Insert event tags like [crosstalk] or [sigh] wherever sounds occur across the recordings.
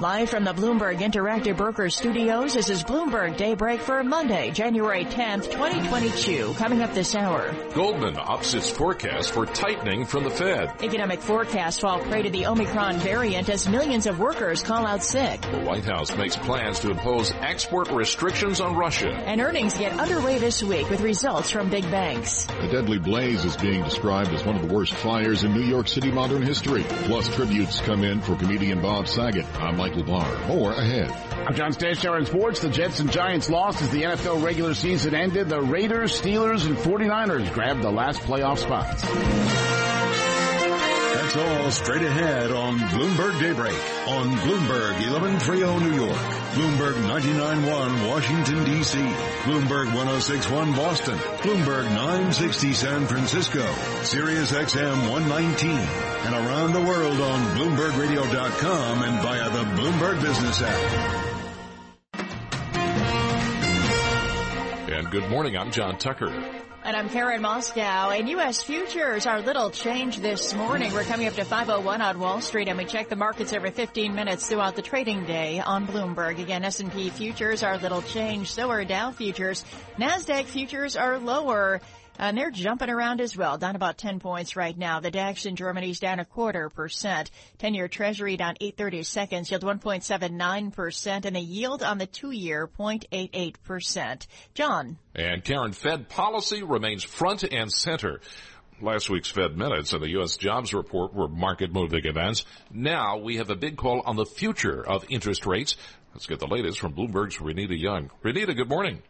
Live from the Bloomberg Interactive Brokers Studios, this is Bloomberg Daybreak for Monday, January 10th, 2022. Coming up this hour. Goldman ups its forecast for tightening from the Fed. Economic forecasts fall prey to the Omicron variant as millions of workers call out sick. The White House makes plans to impose export restrictions on Russia. And earnings get underway this week with results from big banks. The deadly blaze is being described as one of the worst fires in New York City modern history. Plus tributes come in for comedian Bob Saget. I'm Mike Michael Barr. More ahead. I'm John Stashower in sports. The Jets and Giants lost as the NFL regular season ended. The Raiders, Steelers, and 49ers grabbed the last playoff spots. That's all straight ahead on Bloomberg Daybreak on Bloomberg 1130 New York, Bloomberg 99.1 Washington D.C., Bloomberg 106.1 Boston, Bloomberg 960 San Francisco, Sirius XM 119, and around the world on BloombergRadio.com and via the Bloomberg Business app. And good morning, I'm John Tucker. And I'm Karen Moskow, And U.S. futures are little change this morning. We're coming up to 501 on Wall Street, and we check the markets every 15 minutes throughout the trading day on Bloomberg. Again, S&P futures are little change. So are Dow futures. Nasdaq futures are lower. And they're jumping around as well, down about 10 points right now. The DAX in Germany is down a quarter percent. 10-year treasury down 830 seconds, yield 1.79%, and the yield on the two-year 0.88%. John. And Karen, Fed policy remains front and center. Last week's Fed minutes and the U.S. jobs report were market moving events. Now we have a big call on the future of interest rates. Let's get the latest from Bloomberg's Renita Young. Renita, good morning.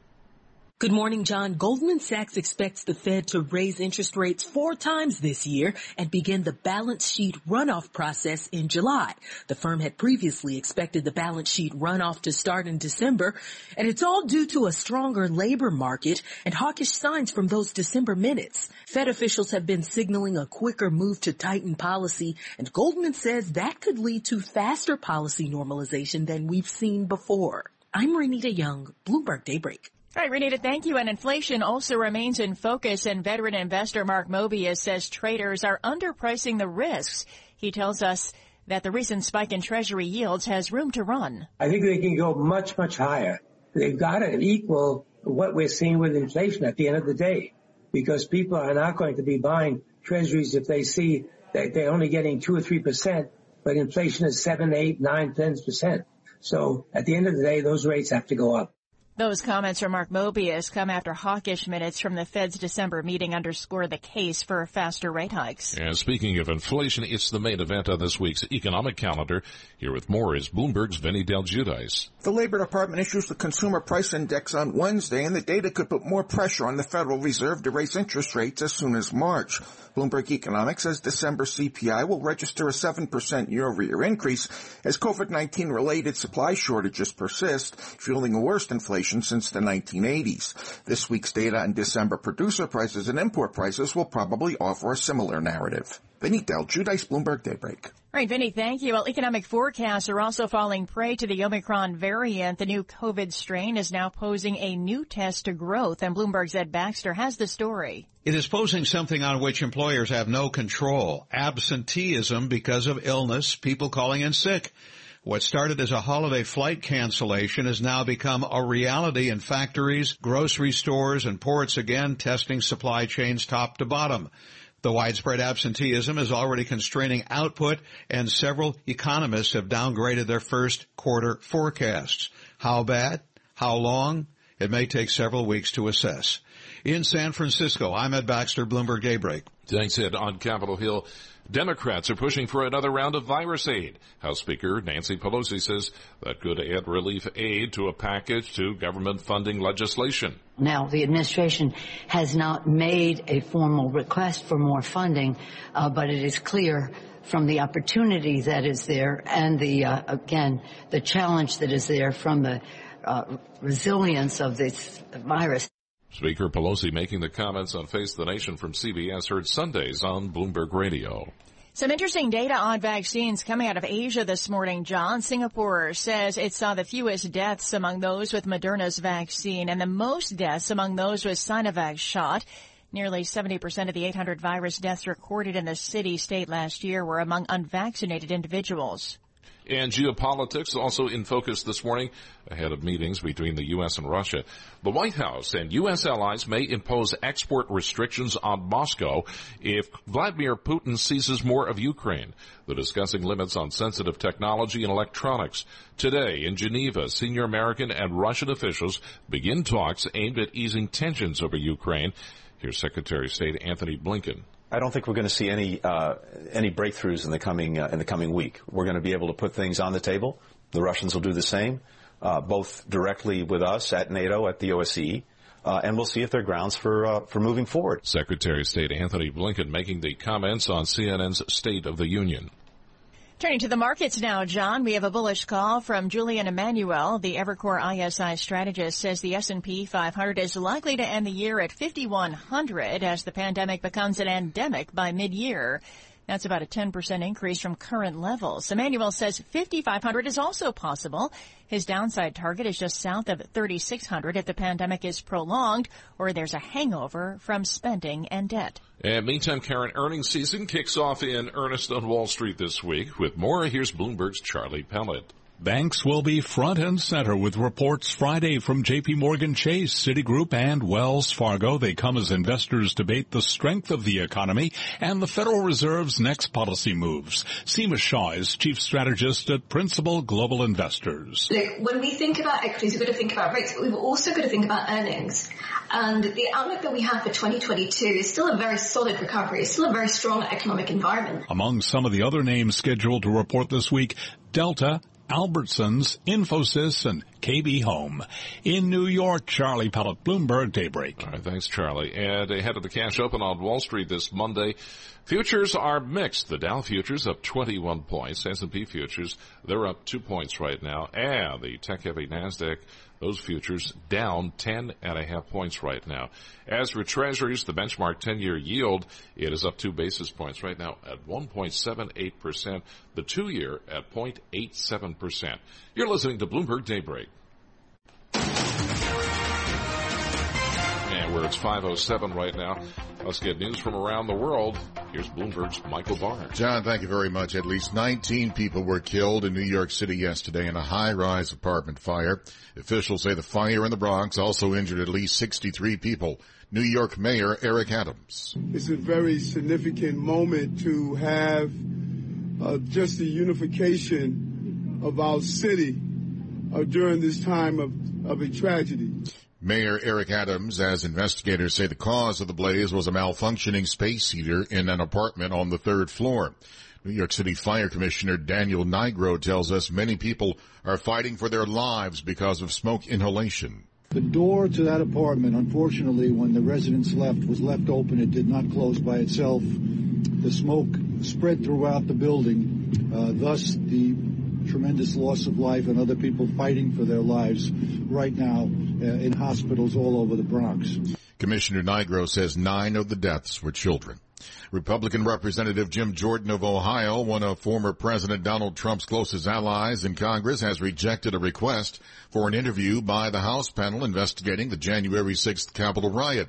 Good morning, John. Goldman Sachs expects the Fed to raise interest rates four times this year and begin the balance sheet runoff process in July. The firm had previously expected the balance sheet runoff to start in December, and it's all due to a stronger labor market and hawkish signs from those December minutes. Fed officials have been signaling a quicker move to tighten policy, and Goldman says that could lead to faster policy normalization than we've seen before. I'm Renita Young, Bloomberg Daybreak. All right, Renita, thank you. And inflation also remains in focus, and veteran investor Mark Mobius says traders are underpricing the risks. He tells us that the recent spike in Treasury yields has room to run. I think they can go much, much higher. They've got to equal what we're seeing with inflation at the end of the day, because people are not going to be buying Treasuries if they see that they're only getting two or three percent, but inflation is seven, eight, nine, ten percent. So at the end of the day, those rates have to go up. Those comments from Mark Mobius come after hawkish minutes from the Fed's December meeting underscore the case for faster rate hikes. And speaking of inflation, it's the main event on this week's economic calendar. Here with more is Bloomberg's Vinny Del Giudice. The Labor Department issues the Consumer Price Index on Wednesday, and the data could put more pressure on the Federal Reserve to raise interest rates as soon as March. Bloomberg Economics says December CPI will register a 7% year-over-year increase as COVID-19 related supply shortages persist, fueling a worse inflation inflation since the 1980s. This week's data on December producer prices and import prices will probably offer a similar narrative. Vinny Del Giudice, Bloomberg Daybreak. All right, Vinny, thank you. Well, economic forecasts are also falling prey to the Omicron variant. The new COVID strain is now posing a new test to growth, and Bloomberg's Ed Baxter has the story. It is posing something on which employers have no control. Absenteeism because of illness, people calling in sick. What started as a holiday flight cancellation has now become a reality in factories, grocery stores, and ports again testing supply chains top to bottom. The widespread absenteeism is already constraining output and several economists have downgraded their first quarter forecasts. How bad? How long? It may take several weeks to assess. In San Francisco, I'm Ed Baxter, Bloomberg Daybreak. Thanks, Ed. On Capitol Hill, Democrats are pushing for another round of virus aid. House Speaker Nancy Pelosi says that could add relief aid to a package to government funding legislation. Now, the administration has not made a formal request for more funding, uh, but it is clear from the opportunity that is there and the, uh, again, the challenge that is there from the uh, resilience of this virus. Speaker Pelosi making the comments on Face the Nation from CBS heard Sundays on Bloomberg Radio. Some interesting data on vaccines coming out of Asia this morning, John. Singapore says it saw the fewest deaths among those with Moderna's vaccine and the most deaths among those with Sinovac shot. Nearly 70% of the 800 virus deaths recorded in the city state last year were among unvaccinated individuals. And geopolitics also in focus this morning ahead of meetings between the U.S. and Russia. The White House and U.S. allies may impose export restrictions on Moscow if Vladimir Putin seizes more of Ukraine. They're discussing limits on sensitive technology and electronics. Today in Geneva, senior American and Russian officials begin talks aimed at easing tensions over Ukraine. Here's Secretary of State Antony Blinken. I don't think we're going to see any uh, any breakthroughs in the coming uh, in the coming week. We're going to be able to put things on the table. The Russians will do the same, uh, both directly with us at NATO at the OSCE. Uh, and we'll see if there are grounds for uh, for moving forward. Secretary of State Antony Blinken making the comments on CNN's State of the Union. Turning to the markets now, John, we have a bullish call from Julian Emanuel. The Evercore ISI strategist says the S&P 500 is likely to end the year at 5100 as the pandemic becomes an endemic by mid-year. That's about a 10% increase from current levels. Emanuel says 5,500 is also possible. His downside target is just south of 3,600 if the pandemic is prolonged or there's a hangover from spending and debt. And meantime, Karen, earnings season kicks off in earnest on Wall Street this week. With more, here's Bloomberg's Charlie Pellet. Banks will be front and center with reports Friday from JP Morgan Chase, Citigroup, and Wells Fargo. They come as investors debate the strength of the economy and the Federal Reserve's next policy moves. Seema Shah is chief strategist at Principal Global Investors. Look, when we think about equities, we've got to think about rates, but we've also got to think about earnings. And the outlook that we have for 2022 is still a very solid recovery. It's still a very strong economic environment. Among some of the other names scheduled to report this week, Delta Albertsons, Infosys, and KB Home. In New York, Charlie Pellet, Bloomberg Daybreak. All right, thanks, Charlie. And ahead of the cash open on Wall Street this Monday, futures are mixed. The Dow futures up 21 points. S&P futures, they're up two points right now. And the tech-heavy NASDAQ those futures down 10 and a half points right now. As for treasuries, the benchmark 10-year yield, it is up two basis points right now at 1.78%. The two-year at 0.87%. You're listening to Bloomberg Daybreak. And where it's 507 right now, let's get news from around the world. Here's Bloomberg's Michael Barr. John, thank you very much. At least 19 people were killed in New York City yesterday in a high-rise apartment fire. Officials say the fire in the Bronx also injured at least 63 people. New York Mayor Eric Adams. It's a very significant moment to have uh, just the unification of our city uh, during this time of, of a tragedy. Mayor Eric Adams, as investigators say the cause of the blaze was a malfunctioning space heater in an apartment on the third floor. New York City Fire Commissioner Daniel Nigro tells us many people are fighting for their lives because of smoke inhalation. The door to that apartment, unfortunately, when the residents left, was left open. It did not close by itself. The smoke spread throughout the building, uh, thus the tremendous loss of life and other people fighting for their lives right now uh, in hospitals all over the Bronx. Commissioner Nigro says nine of the deaths were children. Republican Representative Jim Jordan of Ohio, one of former President Donald Trump's closest allies in Congress, has rejected a request for an interview by the House panel investigating the January 6th Capitol riot.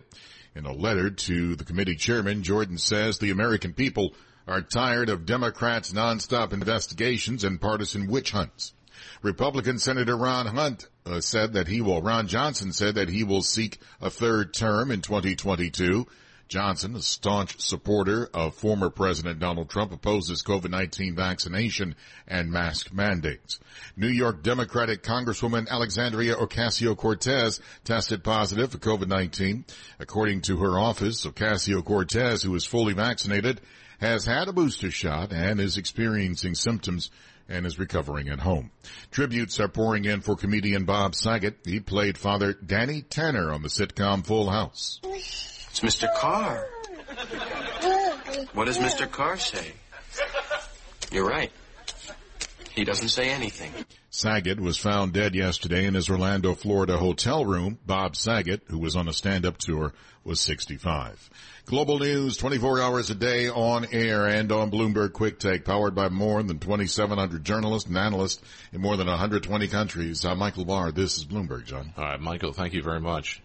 In a letter to the committee chairman, Jordan says the American people are tired of Democrats' nonstop investigations and partisan witch hunts. Republican Senator Ron Hunt uh, said that he will, Ron Johnson said that he will seek a third term in 2022. Johnson, a staunch supporter of former President Donald Trump, opposes COVID-19 vaccination and mask mandates. New York Democratic Congresswoman Alexandria Ocasio-Cortez tested positive for COVID-19. According to her office, Ocasio-Cortez, who is fully vaccinated, has had a booster shot and is experiencing symptoms and is recovering at home. Tributes are pouring in for comedian Bob Saget. He played Father Danny Tanner on the sitcom Full House. It's Mr. Carr. What does Mr. Carr say? You're right. He doesn't say anything. Saget was found dead yesterday in his Orlando, Florida hotel room. Bob Saget, who was on a stand-up tour, was 65. Global news 24 hours a day on air and on Bloomberg Quick Take, powered by more than 2,700 journalists and analysts in more than 120 countries. I'm Michael Barr. This is Bloomberg, John. All right, Michael, thank you very much.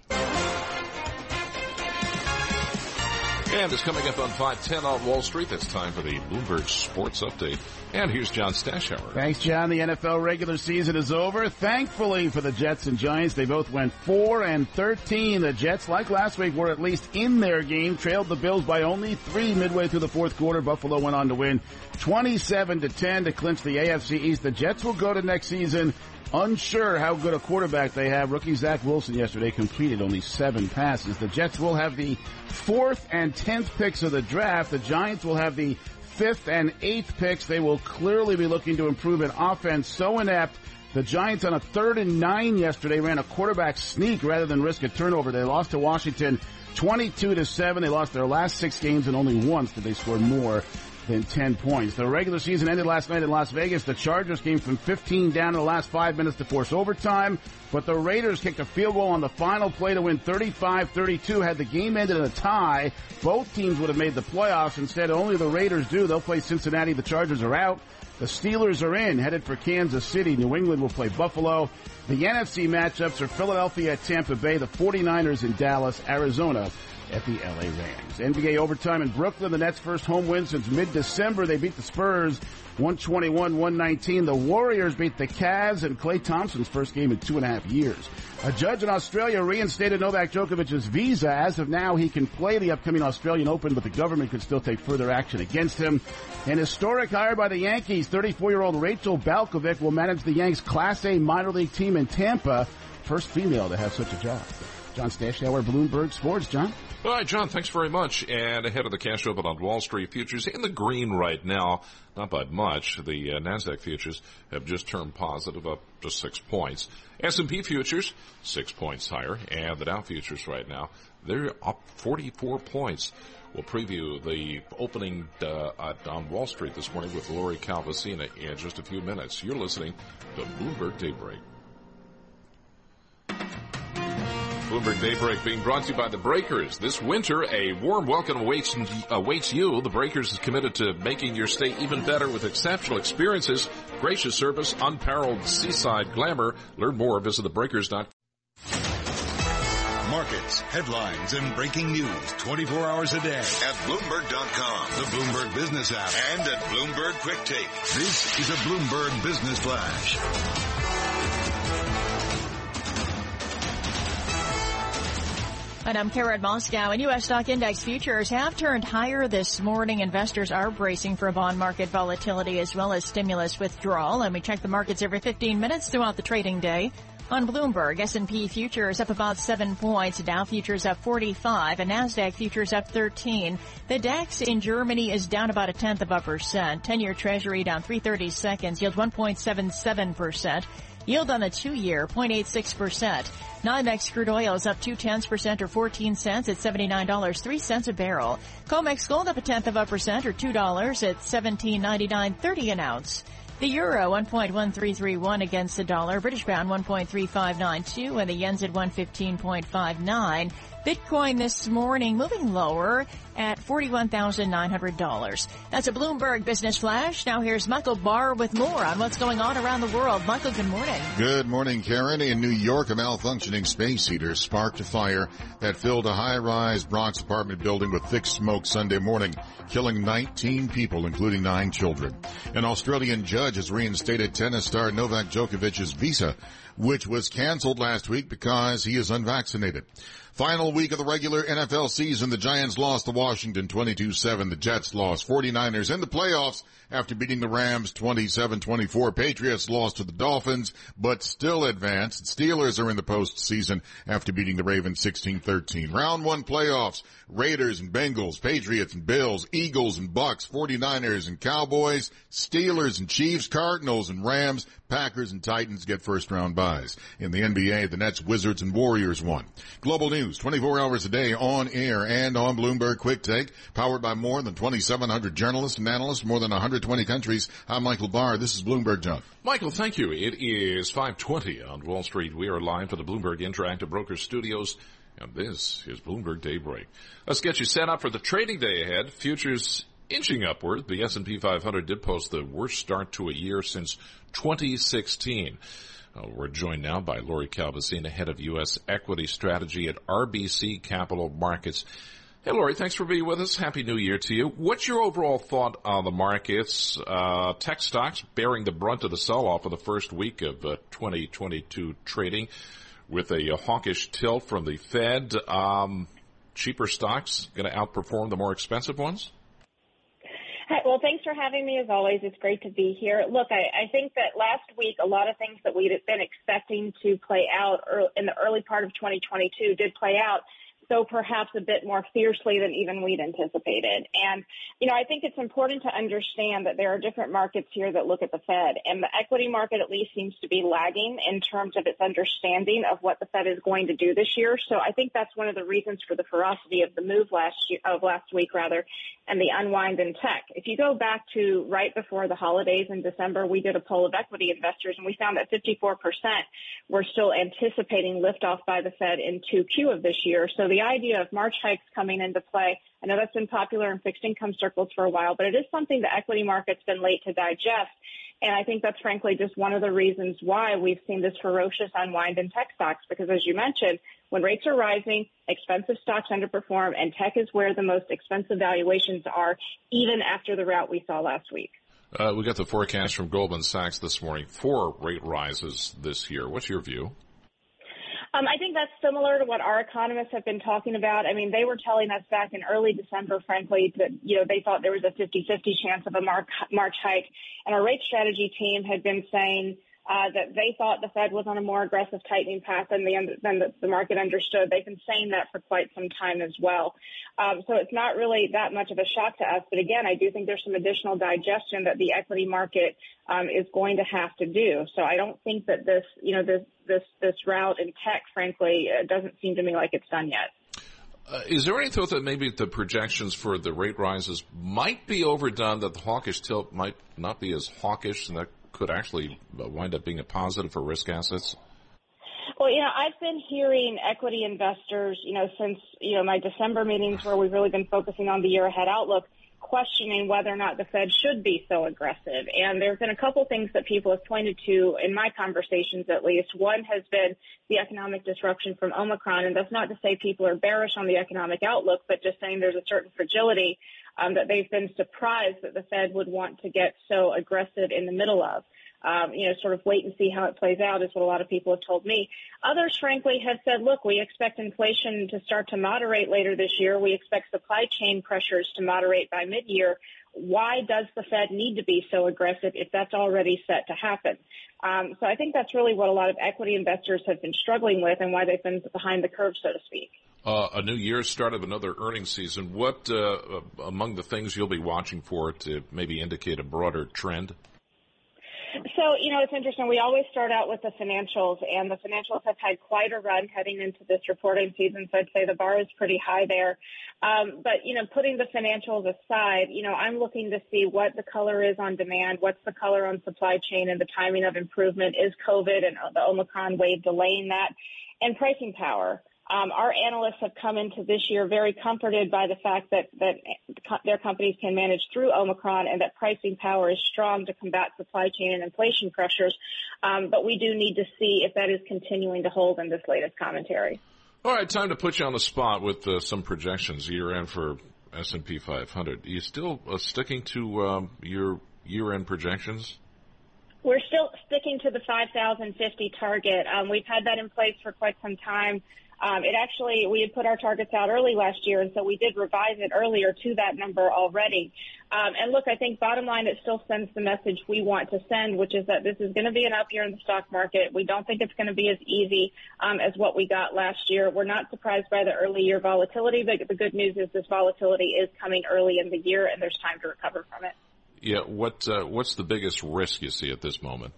And it's coming up on 510 on Wall Street. It's time for the Bloomberg Sports Update. And here's John Stashower. Thanks, John. The NFL regular season is over. Thankfully for the Jets and Giants, they both went 4 and 13. The Jets, like last week, were at least in their game, trailed the Bills by only three midway through the fourth quarter. Buffalo went on to win 27 to 10 to clinch the AFC East. The Jets will go to next season unsure how good a quarterback they have. Rookie Zach Wilson yesterday completed only seven passes. The Jets will have the fourth and tenth picks of the draft. The Giants will have the fifth and eighth picks. They will clearly be looking to improve an offense so inept. The Giants on a third and nine yesterday ran a quarterback sneak rather than risk a turnover. They lost to Washington 22 to 7. They lost their last six games and only once did they score more than 10 points. The regular season ended last night in Las Vegas. The Chargers came from 15 down in the last five minutes to force overtime, but the Raiders kicked a field goal on the final play to win 35-32. Had the game ended in a tie, both teams would have made the playoffs. Instead, only the Raiders do. They'll play Cincinnati. The Chargers are out. The Steelers are in, headed for Kansas City. New England will play Buffalo. The NFC matchups are Philadelphia at Tampa Bay, the 49ers in Dallas, Arizona at the LA Rams. NBA overtime in Brooklyn. The Nets' first home win since mid-December. They beat the Spurs 121-119. The Warriors beat the Cavs and Klay Thompson's first game in two and a half years. A judge in Australia reinstated Novak Djokovic's visa. As of now, he can play the upcoming Australian Open, but the government could still take further action against him. An historic hire by the Yankees, 34-year-old Rachel Balkovec will manage the Yanks Class A minor league team in Tampa. First female to have such a job. John Stashower, Bloomberg Sports. John? All right, John, thanks very much. And ahead of the cash open on Wall Street futures in the green right now, not by much. The uh, Nasdaq futures have just turned positive, up just six points. S&P futures six points higher, and the Dow futures right now they're up 44 points. We'll preview the opening uh, on Wall Street this morning with Lori Calvasina in just a few minutes. You're listening to Bloomberg Daybreak. Bloomberg Daybreak being brought to you by the Breakers. This winter, a warm welcome awaits, awaits you. The Breakers is committed to making your stay even better with exceptional experiences, gracious service, unparalleled seaside glamour. Learn more. Visit thebreakers.com. Markets, headlines, and breaking news 24 hours a day at Bloomberg.com, the Bloomberg Business app, and at Bloomberg Quick Take. This is a Bloomberg Business Flash. And I'm Karen Moskow And U.S. stock index futures have turned higher this morning. Investors are bracing for bond market volatility as well as stimulus withdrawal. And we check the markets every 15 minutes throughout the trading day. On Bloomberg, S&P futures up about 7 points, Dow futures up 45, and Nasdaq futures up 13. The DAX in Germany is down about a tenth of a percent. 10-year treasury down 330 seconds, yield 1.77%. Yield on the two-year, 0.86%. NYMEX crude oil is up two tenths percent or 14 cents at $79.03 a barrel. COMEX gold up a tenth of a percent or $2 at $17.99.30 an ounce. The euro 1.1331 against the dollar, British pound 1.3592, and the yen's at 115.59. Bitcoin this morning moving lower at $41,900. That's a Bloomberg Business Flash. Now here's Michael Barr with more on what's going on around the world. Michael, good morning. Good morning, Karen. In New York, a malfunctioning space heater sparked a fire that filled a high-rise Bronx apartment building with thick smoke Sunday morning, killing 19 people, including nine children. An Australian judge has reinstated tennis star Novak Djokovic's visa, which was canceled last week because he is unvaccinated. Final week of the regular NFL season, the Giants lost to Washington 22-7. The Jets lost 49ers in the playoffs after beating the Rams 27-24. Patriots lost to the Dolphins, but still advanced. Steelers are in the postseason after beating the Ravens 16-13. Round one playoffs, Raiders and Bengals, Patriots and Bills, Eagles and Bucs, 49ers and Cowboys, Steelers and Chiefs, Cardinals and Rams, Packers and Titans get first round byes. In the NBA, the Nets, Wizards, and Warriors won. Global news, 24 hours a day on air and on Bloomberg Quick Take, powered by more than 2,700 journalists and analysts, more than 120 countries. I'm Michael Barr. This is Bloomberg John. Michael, thank you. It is 520 on Wall Street. We are live from the Bloomberg Interactive Brokers Studios. And this is Bloomberg Daybreak. Let's get you set up for the trading day ahead. Futures inching upward. The S&P 500 did post the worst start to a year since 2016. Uh, we're joined now by Lori Calvasina, head of U.S. equity strategy at RBC Capital Markets. Hey, Lori, thanks for being with us. Happy New Year to you. What's your overall thought on the markets? Uh, tech stocks bearing the brunt of the sell-off of the first week of uh, 2022 trading with a, a, hawkish tilt from the Fed. Um, cheaper stocks going to outperform the more expensive ones? Well, thanks for having me as always. It's great to be here. Look, I, I think that last week a lot of things that we'd been expecting to play out in the early part of 2022 did play out though perhaps a bit more fiercely than even we'd anticipated. And, you know, I think it's important to understand that there are different markets here that look at the Fed and the equity market at least seems to be lagging in terms of its understanding of what the Fed is going to do this year. So I think that's one of the reasons for the ferocity of the move last year, of last week rather, and the unwind in tech. If you go back to right before the holidays in December, we did a poll of equity investors and we found that 54% were still anticipating liftoff by the Fed in 2Q of this year. So the idea of March hikes coming into play, I know that's been popular in fixed income circles for a while, but it is something the equity market's been late to digest. And I think that's frankly just one of the reasons why we've seen this ferocious unwind in tech stocks, because as you mentioned, when rates are rising, expensive stocks underperform, and tech is where the most expensive valuations are, even after the rout we saw last week. Uh, we got the forecast from Goldman Sachs this morning. Four rate rises this year. What's your view? Um, I think that's similar to what our economists have been talking about. I mean, they were telling us back in early December, frankly, that, you know, they thought there was a 50-50 chance of a March hike. And our rate strategy team had been saying, uh, that they thought the Fed was on a more aggressive tightening path than the, than the, the market understood. They've been saying that for quite some time as well. Um, so it's not really that much of a shock to us. But again, I do think there's some additional digestion that the equity market um, is going to have to do. So I don't think that this, you know, this this this route in tech, frankly, uh, doesn't seem to me like it's done yet. Uh, is there any thought that maybe the projections for the rate rises might be overdone, that the hawkish tilt might not be as hawkish, and that could actually uh, wind up being a positive for risk assets? Well, you know, I've been hearing equity investors, you know, since, you know, my December meetings where we've really been focusing on the year ahead outlook, questioning whether or not the Fed should be so aggressive. And there have been a couple things that people have pointed to in my conversations at least. One has been the economic disruption from Omicron. And that's not to say people are bearish on the economic outlook, but just saying there's a certain fragility um, that they've been surprised that the Fed would want to get so aggressive in the middle of. Um, you know, sort of wait and see how it plays out is what a lot of people have told me. Others, frankly, have said, look, we expect inflation to start to moderate later this year. We expect supply chain pressures to moderate by mid-year. Why does the Fed need to be so aggressive if that's already set to happen? Um, so I think that's really what a lot of equity investors have been struggling with and why they've been behind the curve, so to speak. Uh, a new year, start of another earnings season. What uh, among the things you'll be watching for to maybe indicate a broader trend? So, you know, it's interesting. We always start out with the financials, and the financials have had quite a run heading into this reporting season. So I'd say the bar is pretty high there. Um, but, you know, putting the financials aside, you know, I'm looking to see what the color is on demand, what's the color on supply chain and the timing of improvement. Is COVID and the Omicron wave delaying that? And pricing power. Um, our analysts have come into this year very comforted by the fact that, that their companies can manage through Omicron and that pricing power is strong to combat supply chain and inflation pressures. Um, but we do need to see if that is continuing to hold in this latest commentary. All right, time to put you on the spot with uh, some projections year end for S&P 500. Are you still uh, sticking to um, your year-end projections? We're still sticking to the 5,050 target. Um, we've had that in place for quite some time. Um, it actually, we had put our targets out early last year, and so we did revise it earlier to that number already. Um, and look, I think bottom line, it still sends the message we want to send, which is that this is going to be an up year in the stock market. We don't think it's going to be as easy um, as what we got last year. We're not surprised by the early year volatility, but the good news is this volatility is coming early in the year, and there's time to recover from it. Yeah, what uh, what's the biggest risk you see at this moment?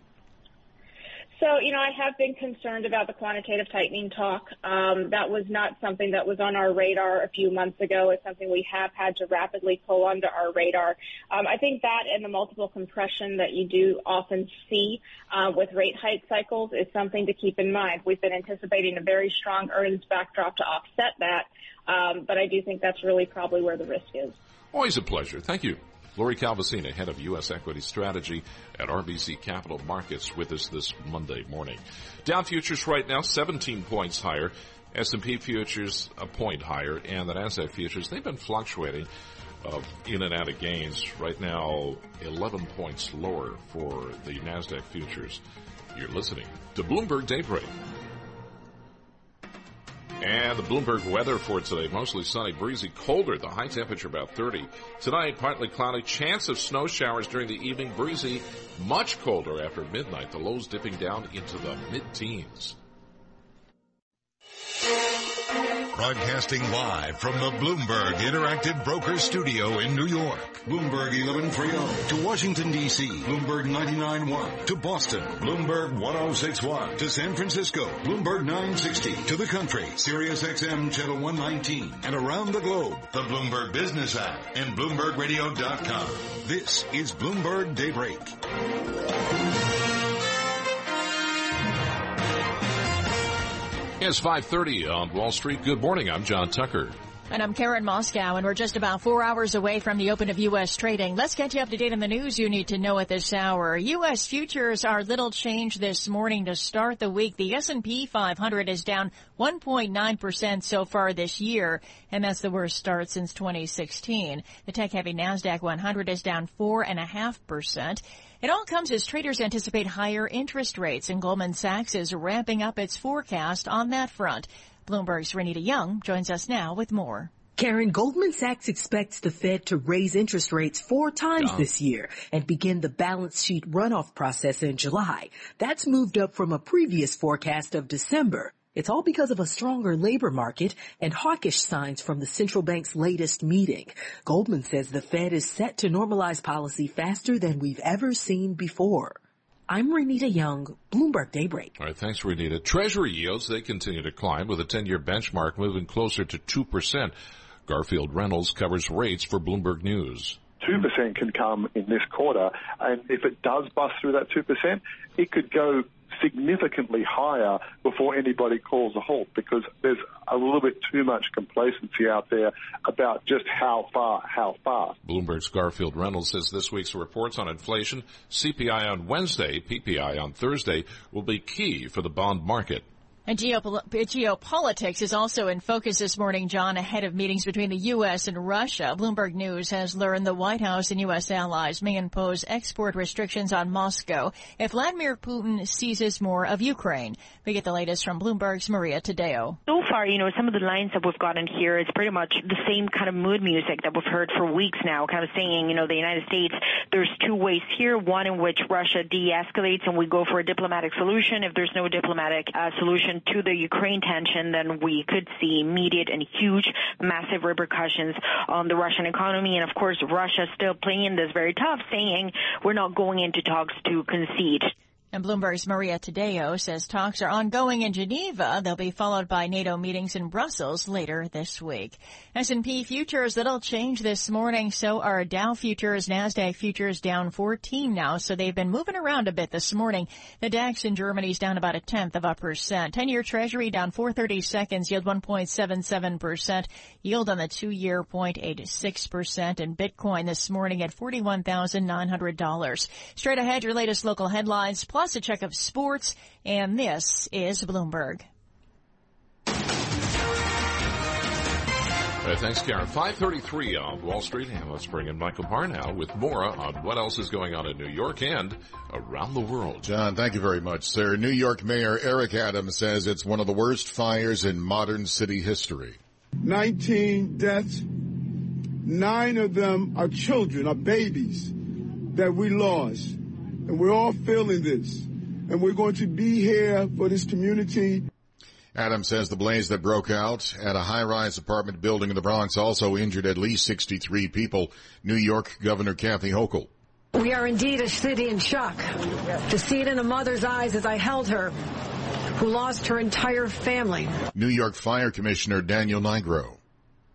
So, you know, I have been concerned about the quantitative tightening talk. Um, that was not something that was on our radar a few months ago. It's something we have had to rapidly pull onto our radar. Um, I think that and the multiple compression that you do often see uh, with rate hike cycles is something to keep in mind. We've been anticipating a very strong earnings backdrop to offset that, um, but I do think that's really probably where the risk is. Always a pleasure. Thank you. Lori Calvasina, head of U.S. equity strategy at RBC Capital Markets, with us this Monday morning. Dow futures right now 17 points higher. S&P futures a point higher, and the Nasdaq futures they've been fluctuating uh, in and out of gains. Right now, 11 points lower for the Nasdaq futures. You're listening to Bloomberg Daybreak. And the Bloomberg weather for today, mostly sunny, breezy, colder. The high temperature about 30. Tonight, partly cloudy, chance of snow showers during the evening, breezy, much colder after midnight. The lows dipping down into the mid-teens. Broadcasting live from the Bloomberg Interactive Brokers Studio in New York. Bloomberg 1130 to Washington DC. Bloomberg 99.1 to Boston. Bloomberg 1061 to San Francisco. Bloomberg 960 to the country. Sirius XM channel 119 and around the globe. The Bloomberg Business app and BloombergRadio.com. This is Bloomberg Daybreak. It's 5.30 on Wall Street. Good morning. I'm John Tucker. And I'm Karen Moskow, and we're just about four hours away from the open of U.S. trading. Let's get you up to date on the news you need to know at this hour. U.S. futures are little change this morning to start the week. The S&P 500 is down 1.9% so far this year, and that's the worst start since 2016. The tech-heavy NASDAQ 100 is down 4.5%. It all comes as traders anticipate higher interest rates, and Goldman Sachs is ramping up its forecast on that front. Bloomberg's Renita Young joins us now with more. Karen, Goldman Sachs expects the Fed to raise interest rates four times this year and begin the balance sheet runoff process in July. That's moved up from a previous forecast of December. It's all because of a stronger labor market and hawkish signs from the central bank's latest meeting. Goldman says the Fed is set to normalize policy faster than we've ever seen before. I'm Renita Young, Bloomberg Daybreak. All right, thanks, Renita. Treasury yields, they continue to climb with a 10-year benchmark moving closer to 2%. Garfield Reynolds covers rates for Bloomberg News. 2% can come in this quarter, and if it does bust through that 2%, it could go significantly higher before anybody calls a halt because there's a little bit too much complacency out there about just how far, how fast. Bloomberg's Garfield Reynolds says this week's reports on inflation, CPI on Wednesday, PPI on Thursday, will be key for the bond market. And geopol- geopolitics is also in focus this morning, John, ahead of meetings between the U.S. and Russia. Bloomberg News has learned the White House and U.S. allies may impose export restrictions on Moscow if Vladimir Putin seizes more of Ukraine. We get the latest from Bloomberg's Maria Tadeo. So far, you know, some of the lines that we've gotten here is pretty much the same kind of mood music that we've heard for weeks now, kind of saying, you know, the United States, there's two ways here, one in which Russia de-escalates and we go for a diplomatic solution. If there's no diplomatic uh, solution, to the Ukraine tension, then we could see immediate and huge, massive repercussions on the Russian economy. And of course, Russia still playing this very tough, saying we're not going into talks to concede. And Bloomberg's Maria Tadeo says talks are ongoing in Geneva. They'll be followed by NATO meetings in Brussels later this week. S&P futures, that'll change this morning. So are Dow futures, NASDAQ futures down 14 now. So they've been moving around a bit this morning. The DAX in Germany is down about a tenth of a percent. 10-year treasury down 430 seconds, yield 1.77%. Yield on the two-year 0.86%. And Bitcoin this morning at $41,900. Straight ahead, your latest local headlines plus a check of sports. And this is Bloomberg. All right, thanks, Karen. 533 on Wall Street. And let's bring in Michael Barr now with more on what else is going on in New York and around the world. John, thank you very much, sir. New York Mayor Eric Adams says it's one of the worst fires in modern city history. 19 deaths. Nine of them are children, are babies that we lost. And we're all feeling this. And we're going to be here for this community. Adam says the blaze that broke out at a high-rise apartment building in the Bronx also injured at least 63 people. New York Governor Kathy Hochul. We are indeed a city in shock. To see it in a mother's eyes as I held her, who lost her entire family. New York Fire Commissioner Daniel Nigro.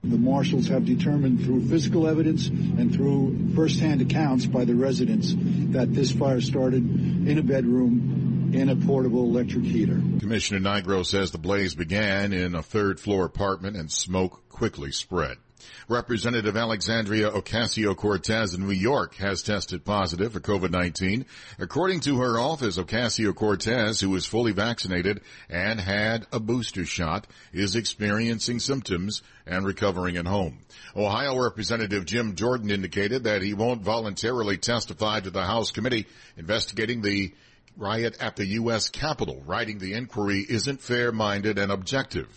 The marshals have determined through physical evidence and through firsthand accounts by the residents that this fire started in a bedroom in a portable electric heater. Commissioner Nigro says the blaze began in a third floor apartment and smoke quickly spread. Representative Alexandria Ocasio-Cortez in New York has tested positive for COVID-19. According to her office, Ocasio-Cortez, who is fully vaccinated and had a booster shot, is experiencing symptoms and recovering at home. Ohio Representative Jim Jordan indicated that he won't voluntarily testify to the House committee investigating the riot at the U.S. Capitol, writing the inquiry isn't fair-minded and objective.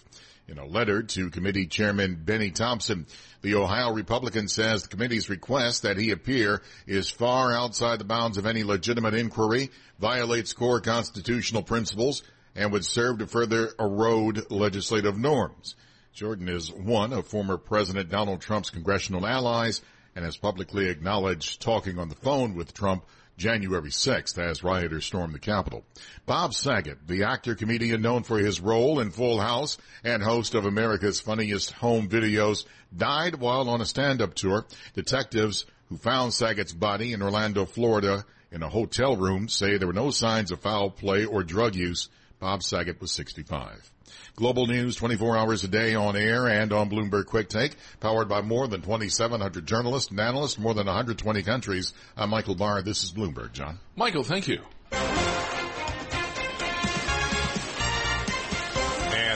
In a letter to committee chairman Benny Thompson, the Ohio Republican says the committee's request that he appear is far outside the bounds of any legitimate inquiry, violates core constitutional principles, and would serve to further erode legislative norms. Jordan is one of former President Donald Trump's congressional allies and has publicly acknowledged talking on the phone with Trump January 6th as rioters stormed the Capitol. Bob Saget, the actor comedian known for his role in Full House and host of America's Funniest Home Videos, died while on a stand-up tour. Detectives who found Saget's body in Orlando, Florida in a hotel room say there were no signs of foul play or drug use. Bob Saget was 65. Global news 24 hours a day on air and on Bloomberg Quick Take, powered by more than 2,700 journalists and analysts, more than 120 countries. I'm Michael Barr. This is Bloomberg. John. Michael, thank you. And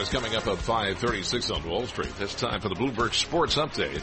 as coming up at 536 on Wall Street, it's time for the Bloomberg Sports Update.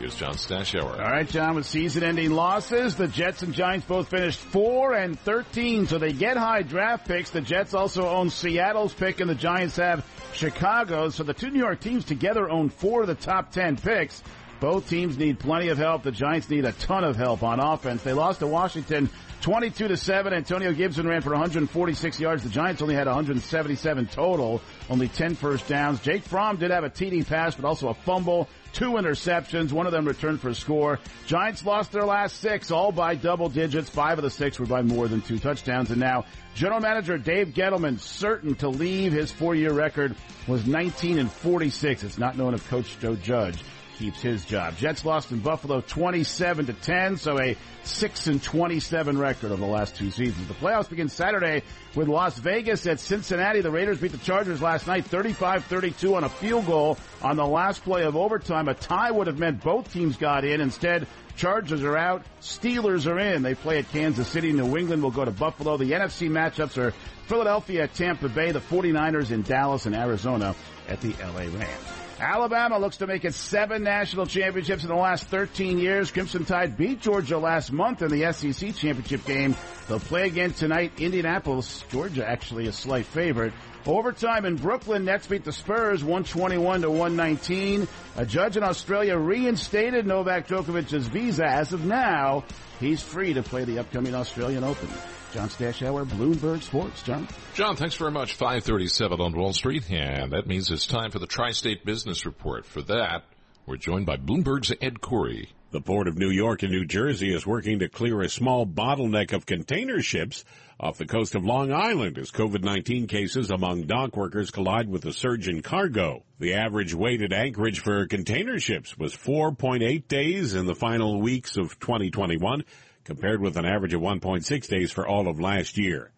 Here's John Stashower. All right, John, with season-ending losses, the Jets and Giants both finished 4 and 13, so they get high draft picks. The Jets also own Seattle's pick, and the Giants have Chicago's. So the two New York teams together own four of the top 10 picks. Both teams need plenty of help. The Giants need a ton of help on offense. They lost to Washington 22 to 7. Antonio Gibson ran for 146 yards. The Giants only had 177 total, only 10 first downs. Jake Fromm did have a TD pass, but also a fumble two interceptions. One of them returned for a score. Giants lost their last six, all by double digits. Five of the six were by more than two touchdowns. And now, general manager Dave Gettleman, certain to leave his four-year record, was 19 and 46. It's not known if Coach Joe Judge keeps his job. Jets lost in Buffalo 27 to 10, so a 6 and 27 record over the last two seasons. The playoffs begin Saturday with Las Vegas at Cincinnati. The Raiders beat the Chargers last night 35-32 on a field goal on the last play of overtime. A tie would have meant both teams got in. Instead, Chargers are out. Steelers are in. They play at Kansas City. New England will go to Buffalo. The NFC matchups are Philadelphia at Tampa Bay, the 49ers in Dallas, and Arizona at the LA Rams. Alabama looks to make it seven national championships in the last 13 years. Crimson Tide beat Georgia last month in the SEC championship game. They'll play again tonight. Indianapolis, Georgia actually a slight favorite. Overtime in Brooklyn, Nets beat the Spurs 121 to 119. A judge in Australia reinstated Novak Djokovic's visa as of now. he's free to play the upcoming Australian Open. John Stashower, Bloomberg Sports. John? John, thanks very much. 537 on Wall Street, and that means it's time for the Tri-State Business Report. For that, we're joined by Bloomberg's Ed Khoury. The Port of New York and New Jersey is working to clear a small bottleneck of container ships off the coast of Long Island as COVID-19 cases among dock workers collide with a surge in cargo. The average weighted anchorage for container ships was 4.8 days in the final weeks of 2021 compared with an average of 1.6 days for all of last year.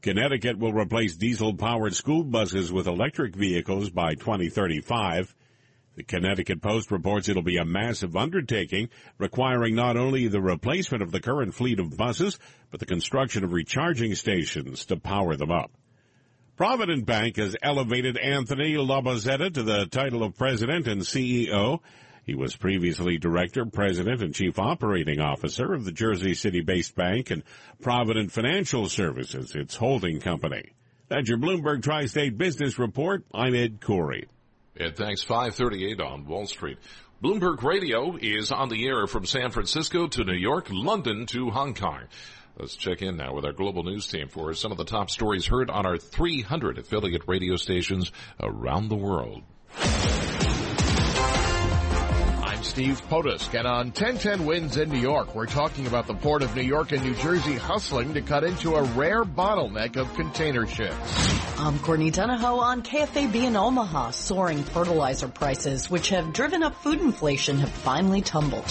Connecticut will replace diesel-powered school buses with electric vehicles by 2035. The Connecticut Post reports it'll be a massive undertaking requiring not only the replacement of the current fleet of buses, but the construction of recharging stations to power them up. Provident Bank has elevated Anthony Labozzetta to the title of president and CEO. He was previously director, president, and chief operating officer of the Jersey City-based bank and Provident Financial Services, its holding company. That's your Bloomberg Tri-State Business Report. I'm Ed Khoury. Ed, thanks. 538 on Wall Street. Bloomberg Radio is on the air from San Francisco to New York, London to Hong Kong. Let's check in now with our global news team for some of the top stories heard on our 300 affiliate radio stations around the world. Steve Potusk, and on 1010 Wins in New York, we're talking about the Port of New York and New Jersey hustling to cut into a rare bottleneck of container ships. I'm Courtney Donahoe on KFAB in Omaha. Soaring fertilizer prices, which have driven up food inflation, have finally tumbled.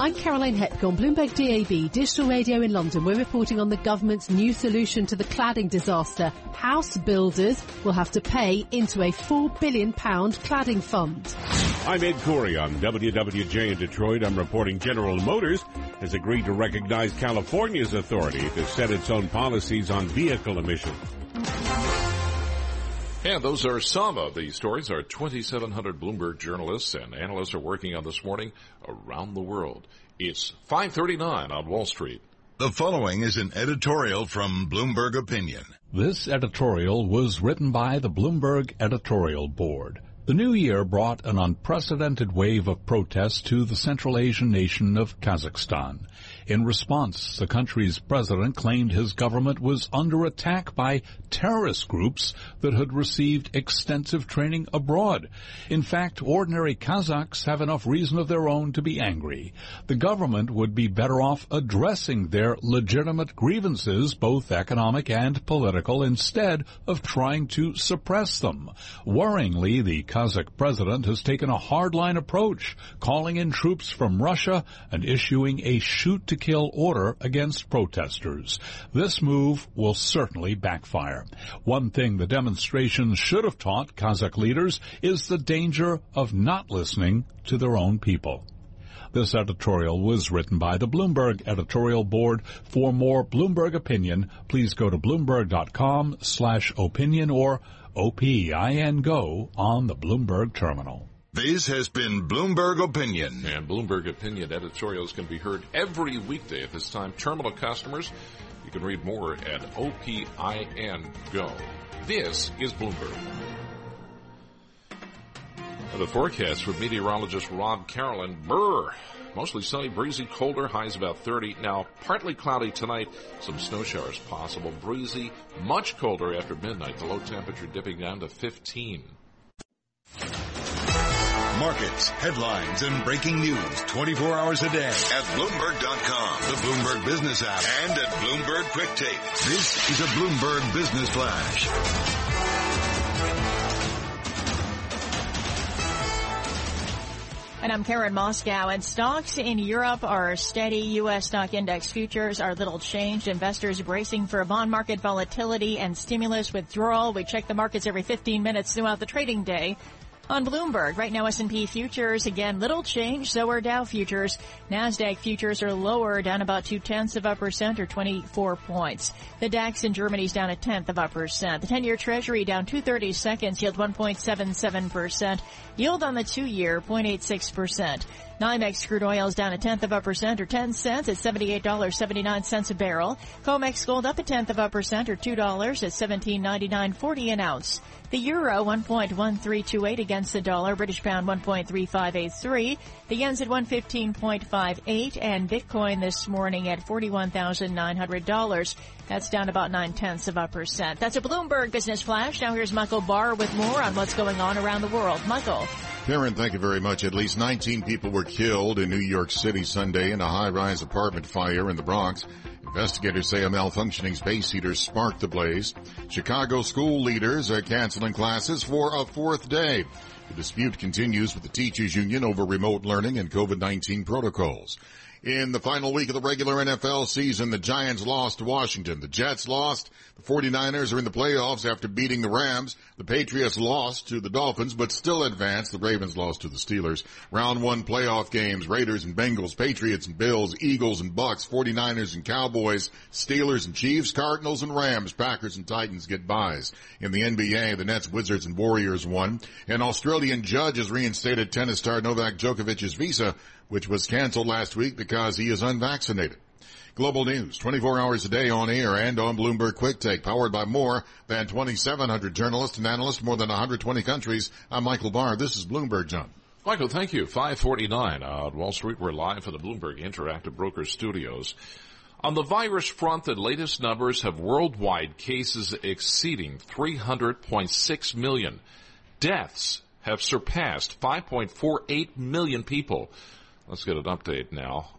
I'm Caroline Hepker on Bloomberg DAB, digital radio in London. We're reporting on the government's new solution to the cladding disaster. House builders will have to pay into a £4 billion cladding fund. I'm Ed Khoury on WWJ in Detroit. I'm reporting General Motors has agreed to recognize California's authority to set its own policies on vehicle emissions. And those are some of the stories our 2,700 Bloomberg journalists and analysts are working on this morning around the world. It's 539 on Wall Street. The following is an editorial from Bloomberg Opinion. This editorial was written by the Bloomberg Editorial Board. The new year brought an unprecedented wave of protests to the Central Asian nation of Kazakhstan. In response, the country's president claimed his government was under attack by terrorist groups that had received extensive training abroad. In fact, ordinary Kazakhs have enough reason of their own to be angry. The government would be better off addressing their legitimate grievances, both economic and political, instead of trying to suppress them. Worryingly, the Kazakh president has taken a hardline approach, calling in troops from Russia and issuing a shoot to kill order against protesters. This move will certainly backfire. One thing the demonstrations should have taught Kazakh leaders is the danger of not listening to their own people. This editorial was written by the Bloomberg editorial board. For more Bloomberg opinion, please go to bloomberg.com slash opinion or OPIN go on the Bloomberg terminal. This has been Bloomberg Opinion. And Bloomberg Opinion editorials can be heard every weekday at this time. Terminal customers, you can read more at OPIN Go. This is Bloomberg. The forecast with meteorologist Rob Carolan. Brr. Mostly sunny, breezy, colder, highs about 30. Now, partly cloudy tonight, some snow showers possible. Breezy, much colder after midnight. The low temperature dipping down to 15. Markets, headlines, and breaking news 24 hours a day at Bloomberg.com, the Bloomberg Business app, and at Bloomberg Quick Take. This is a Bloomberg Business Flash. And I'm Karen Moskow. And stocks in Europe are steady. U.S. stock index futures are little changed. Investors bracing for bond market volatility and stimulus withdrawal. We check the markets every 15 minutes throughout the trading day on Bloomberg. Right now, S&P futures, again, little change. So are Dow futures. NASDAQ futures are lower, down about two tenths of a percent or 24 points. The DAX in Germany is down a tenth of a percent. The 10-year treasury down 230 seconds, yield 1.77%. Yield on the two-year, 0.86%. NYMEX crude oil is down a tenth of a percent or 10 cents at $78.79 a barrel. COMEX gold up a tenth of a percent or $2 at 17.99.40 an ounce. The euro 1.1328 against the dollar, British pound 1.3583, the yen's at 115.58, and Bitcoin this morning at $41,900. That's down about nine tenths of a percent. That's a Bloomberg Business Flash. Now here's Michael Barr with more on what's going on around the world. Michael. Karen, thank you very much. At least 19 people were killed in New York City Sunday in a high-rise apartment fire in the Bronx. Investigators say a malfunctioning space heater sparked the blaze. Chicago school leaders are canceling classes for a fourth day. The dispute continues with the teachers union over remote learning and COVID-19 protocols. In the final week of the regular NFL season, the Giants lost to Washington. The Jets lost. The 49ers are in the playoffs after beating the Rams. The Patriots lost to the Dolphins, but still advanced. The Ravens lost to the Steelers. Round one playoff games, Raiders and Bengals, Patriots and Bills, Eagles and Bucs, 49ers and Cowboys, Steelers and Chiefs, Cardinals and Rams, Packers and Titans get byes. In the NBA, the Nets, Wizards and Warriors won. An Australian judge has reinstated tennis star Novak Djokovic's visa which was canceled last week because he is unvaccinated. Global News, 24 hours a day on air and on Bloomberg Quick Take, powered by more than 2,700 journalists and analysts, more than 120 countries. I'm Michael Barr. This is Bloomberg, John. Michael, thank you. 549 on Wall Street. We're live from the Bloomberg Interactive Brokers Studios. On the virus front, the latest numbers have worldwide cases exceeding 300.6 million. Deaths have surpassed 5.48 million people. Let's get an update now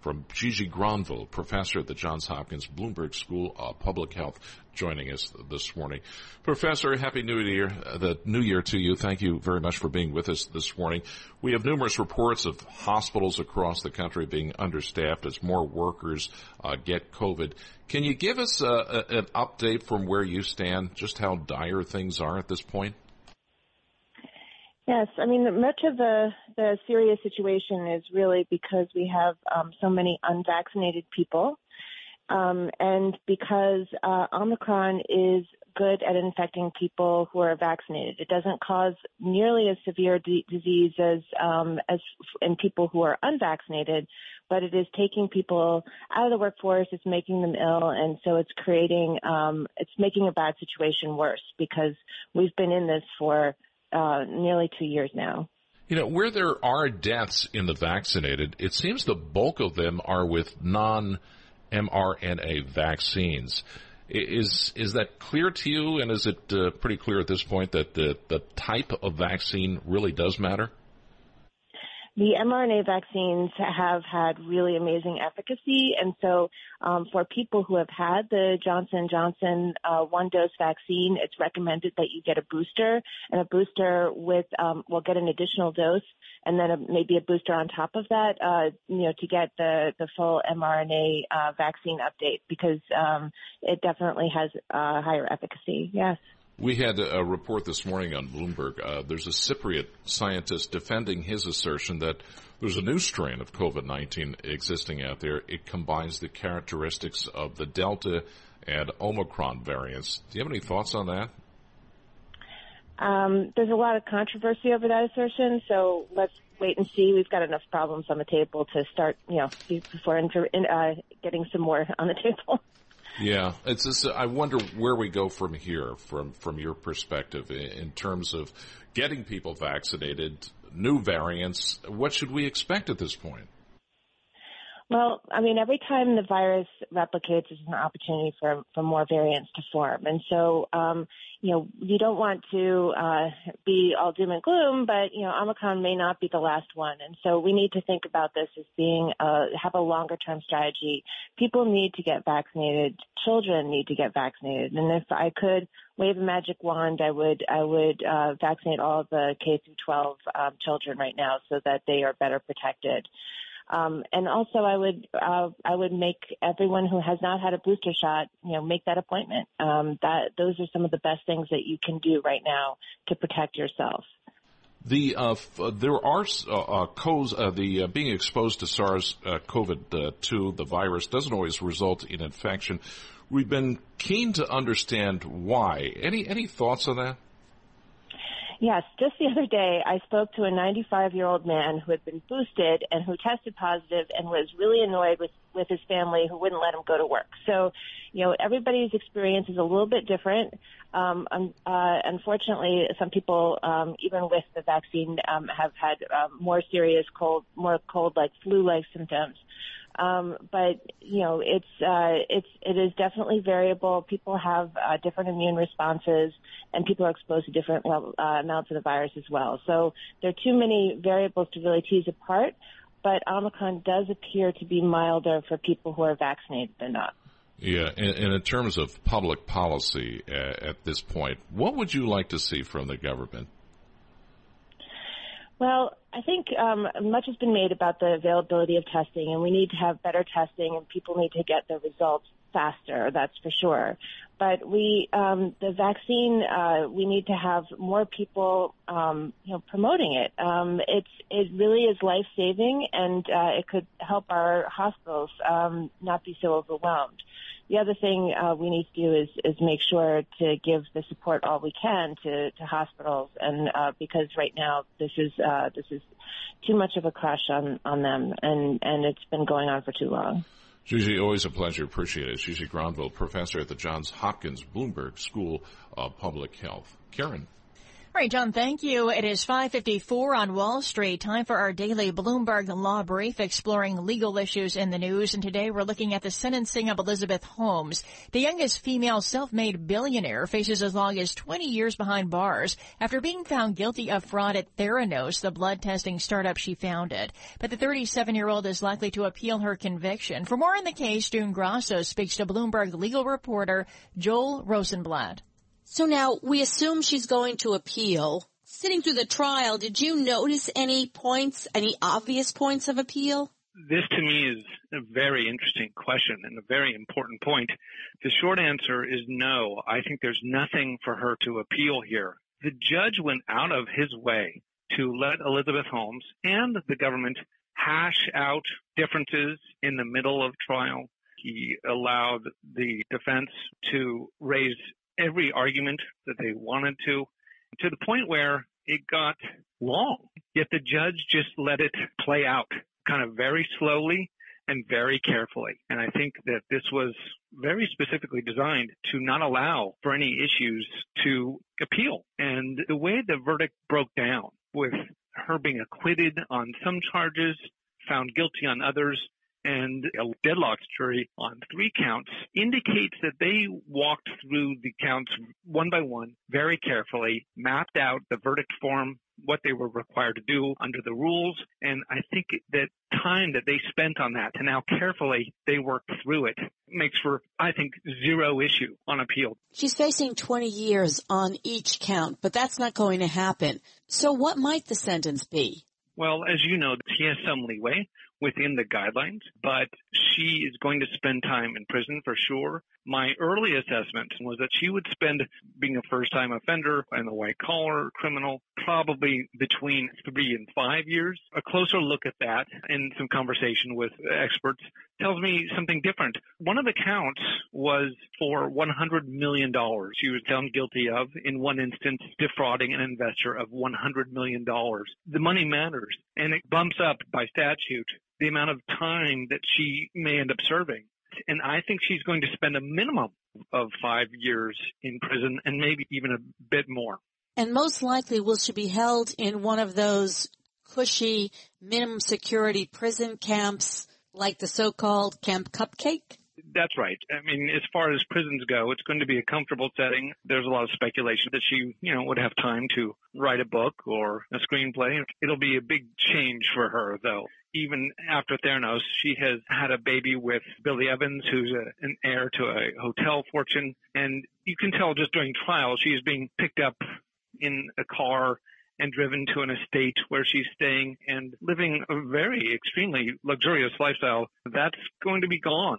from Gigi Gronvall, professor at the Johns Hopkins Bloomberg School of Public Health, joining us this morning. Professor, Happy New Year, uh, the New Year to you. Thank you very much for being with us this morning. We have numerous reports of hospitals across the country being understaffed as more workers uh, get COVID. Can you give us uh, a, an update from where you stand, just how dire things are at this point? Yes, I mean much of the the serious situation is really because we have um, so many unvaccinated people, um, and because uh, Omicron is good at infecting people who are vaccinated. It doesn't cause nearly as severe d- disease as um, as in people who are unvaccinated, but it is taking people out of the workforce. It's making them ill, and so it's creating um, it's making a bad situation worse because we've been in this for uh, nearly two years now. You know, where there are deaths in the vaccinated, it seems the bulk of them are with non mRNA vaccines. Is is that clear to you, and is it uh, pretty clear at this point that the, the type of vaccine really does matter? The mRNA vaccines have had really amazing efficacy, and so um, for people who have had the Johnson Johnson uh, one dose vaccine, it's recommended that you get a booster, and a booster with um, will get an additional dose, and then a, maybe a booster on top of that, uh, you know, to get the the full mRNA uh, vaccine update because um, it definitely has uh, higher efficacy. Yes. We had a report this morning on Bloomberg. Uh, there's a Cypriot scientist defending his assertion that there's a new strain of COVID-19 existing out there. It combines the characteristics of the Delta and Omicron variants. Do you have any thoughts on that? Um, there's a lot of controversy over that assertion, so let's wait and see. We've got enough problems on the table to start, you know, before inter- in, uh, getting some more on the [laughs] table. Yeah, it's just, I wonder where we go from here, from from your perspective, in terms of getting people vaccinated, new variants. What should we expect at this point? Well, I mean, every time the virus replicates is an opportunity for, for more variants to form. And so, um, you know, you don't want to uh, be all doom and gloom, but, you know, Omicron may not be the last one. And so we need to think about this as being, uh, have a longer term strategy. People need to get vaccinated. Children need to get vaccinated. And if I could wave a magic wand, I would, I would uh, vaccinate all the K through 12 um, children right now so that they are better protected. Um, and also, I would uh, I would make everyone who has not had a booster shot, you know, make that appointment. Um, that those are some of the best things that you can do right now to protect yourself. The uh, f- uh, there are uh, uh, COs, uh, the uh, being exposed to SARS-CoV-2, the virus, doesn't always result in infection. We've been keen to understand why. Any any thoughts on that? Yes, just the other day, I spoke to a 95 year old man who had been boosted and who tested positive and was really annoyed with, with his family who wouldn't let him go to work. So, you know, everybody's experience is a little bit different. Um, um, uh, unfortunately, some people, um, even with the vaccine, um, have had um, more serious cold, more cold like flu like symptoms. Um, but you know, it's uh, it's it is definitely variable. People have uh, different immune responses, and people are exposed to different level, uh, amounts of the virus as well. So there are too many variables to really tease apart. But Omicron does appear to be milder for people who are vaccinated than not. Yeah, and, and in terms of public policy uh, at this point, what would you like to see from the government? Well, I think um, much has been made about the availability of testing, and we need to have better testing, and people need to get their results faster. That's for sure. But we, um, the vaccine, uh, we need to have more people, um, you know, promoting it. Um, it's it really is life saving, and uh, it could help our hospitals um, not be so overwhelmed the other thing uh, we need to do is, is make sure to give the support all we can to, to hospitals, and uh, because right now this is uh, this is too much of a crush on, on them, and, and it's been going on for too long. Gigi, always a pleasure. Appreciate it. Gigi Gronvall, professor at the Johns Hopkins Bloomberg School of Public Health. Karen. All right, John, thank you. It is 554 on Wall Street. Time for our daily Bloomberg Law Brief exploring legal issues in the news. And today we're looking at the sentencing of Elizabeth Holmes. The youngest female self-made billionaire faces as long as 20 years behind bars after being found guilty of fraud at Theranos, the blood testing startup she founded. But the 37-year-old is likely to appeal her conviction. For more on the case, June Grasso speaks to Bloomberg legal reporter Joel Rosenblatt. So now we assume she's going to appeal. Sitting through the trial, did you notice any points, any obvious points of appeal? This to me is a very interesting question and a very important point. The short answer is no. I think there's nothing for her to appeal here. The judge went out of his way to let Elizabeth Holmes and the government hash out differences in the middle of trial. He allowed the defense to raise every argument that they wanted to, to the point where it got long. Yet the judge just let it play out kind of very slowly and very carefully. And I think that this was very specifically designed to not allow for any issues to appeal. And the way the verdict broke down with her being acquitted on some charges, found guilty on others, and a deadlocked jury on three counts indicates that they walked through the counts one by one very carefully, mapped out the verdict form, what they were required to do under the rules. And I think that time that they spent on that and how carefully they worked through it makes for, I think, zero issue on appeal. She's facing 20 years on each count, but that's not going to happen. So what might the sentence be? Well, as you know, she has some leeway within the guidelines, but she is going to spend time in prison for sure. My early assessment was that she would spend being a first time offender and a white collar criminal probably between three and five years. A closer look at that and some conversation with experts tells me something different. One of the counts was for $100 million. She was found guilty of, in one instance, defrauding an investor of $100 million. The money matters and it bumps up by statute the amount of time that she may end up serving. And I think she's going to spend a minimum of five years in prison and maybe even a bit more. And most likely will she be held in one of those cushy minimum security prison camps like the so-called Camp Cupcake? That's right. I mean, as far as prisons go, it's going to be a comfortable setting. There's a lot of speculation that she, you know, would have time to write a book or a screenplay. It'll be a big change for her, though. Even after Theranos, she has had a baby with Billy Evans, who's a, an heir to a hotel fortune. And you can tell just during trial, she is being picked up in a car and driven to an estate where she's staying and living a very extremely luxurious lifestyle. That's going to be gone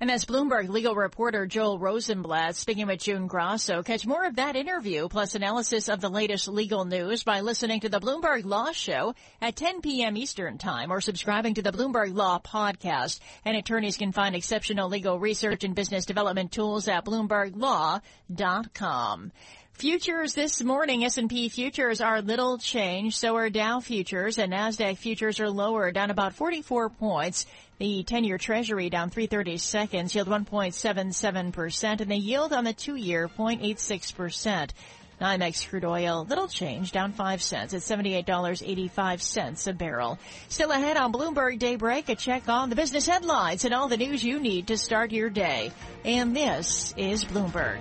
and that's Bloomberg legal reporter Joel Rosenblatt speaking with June Grasso. Catch more of that interview plus analysis of the latest legal news by listening to the Bloomberg Law Show at 10 p.m. Eastern Time or subscribing to the Bloomberg Law Podcast. And attorneys can find exceptional legal research and business development tools at BloombergLaw.com. Futures this morning, S&P futures are little change. So are Dow futures and NASDAQ futures are lower, down about 44 points. The 10-year treasury down 330 seconds, yield 1.77%, and the yield on the two-year 0.86%. NYMEX crude oil, little change, down 5 cents at $78.85 a barrel. Still ahead on Bloomberg Daybreak, a check on the business headlines and all the news you need to start your day. And this is Bloomberg.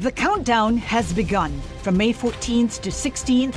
The countdown has begun. From May 14th to 16th,